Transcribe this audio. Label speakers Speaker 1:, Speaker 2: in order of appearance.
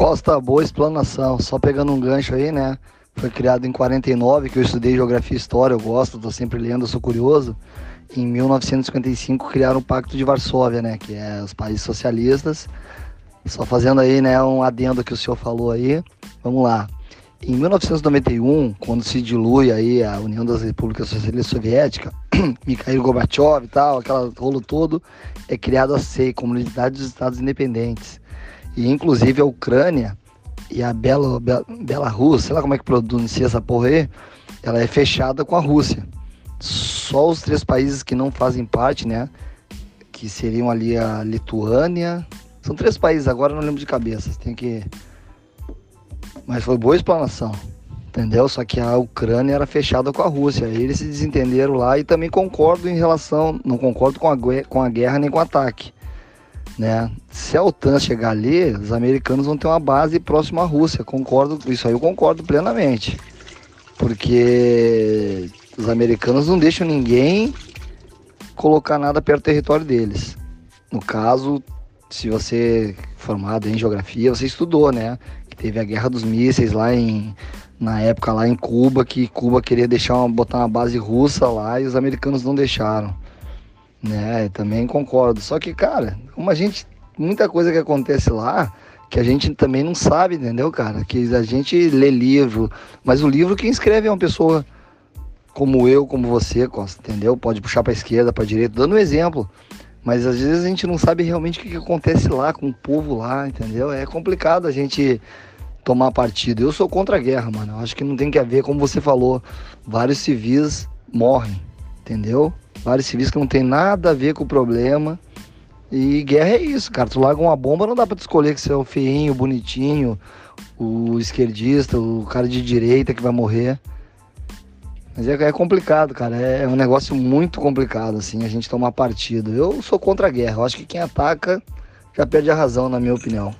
Speaker 1: Costa, boa explanação. Só pegando um gancho aí, né? Foi criado em 49, que eu estudei Geografia e História, eu gosto, tô sempre lendo, sou curioso. Em 1955 criaram o Pacto de Varsóvia, né? Que é os países socialistas. Só fazendo aí, né, um adendo que o senhor falou aí. Vamos lá. Em 1991, quando se dilui aí a União das Repúblicas Socialistas Soviéticas, Mikhail Gorbachev e tal, aquela rolo todo, é criada a SEI, Comunidade dos Estados Independentes. E inclusive a Ucrânia e a Bela, Bela, Belarus, sei lá como é que pronuncia essa porra aí, ela é fechada com a Rússia. Só os três países que não fazem parte, né, que seriam ali a Lituânia, são três países, agora não lembro de cabeça, tem que mas foi boa explanação, entendeu? Só que a Ucrânia era fechada com a Rússia. Eles se desentenderam lá e também concordo em relação, não concordo com a, com a guerra nem com o ataque. Né? Se a OTAN chegar ali, os americanos vão ter uma base próxima à Rússia. Concordo, isso aí eu concordo plenamente. Porque os americanos não deixam ninguém colocar nada perto do território deles. No caso, se você formado em geografia, você estudou, né? Teve a guerra dos mísseis lá em na época lá em Cuba, que Cuba queria deixar uma, botar uma base russa lá e os americanos não deixaram. Né? Também concordo. Só que, cara, como a gente muita coisa que acontece lá, que a gente também não sabe, entendeu, cara? Que a gente lê livro, mas o livro quem escreve é uma pessoa como eu, como você, Costa, entendeu? Pode puxar para esquerda, para direita, dando um exemplo. Mas às vezes a gente não sabe realmente o que, que acontece lá com o povo lá, entendeu? É complicado a gente tomar partido. Eu sou contra a guerra, mano. Eu acho que não tem que haver, como você falou, vários civis morrem, entendeu? Vários civis que não tem nada a ver com o problema. E guerra é isso, cara. Tu larga uma bomba, não dá pra tu escolher que você é o feinho, o bonitinho, o esquerdista, o cara de direita que vai morrer. Mas é, é complicado, cara. É, é um negócio muito complicado, assim, a gente tomar partido. Eu sou contra a guerra. Eu acho que quem ataca já perde a razão, na minha opinião.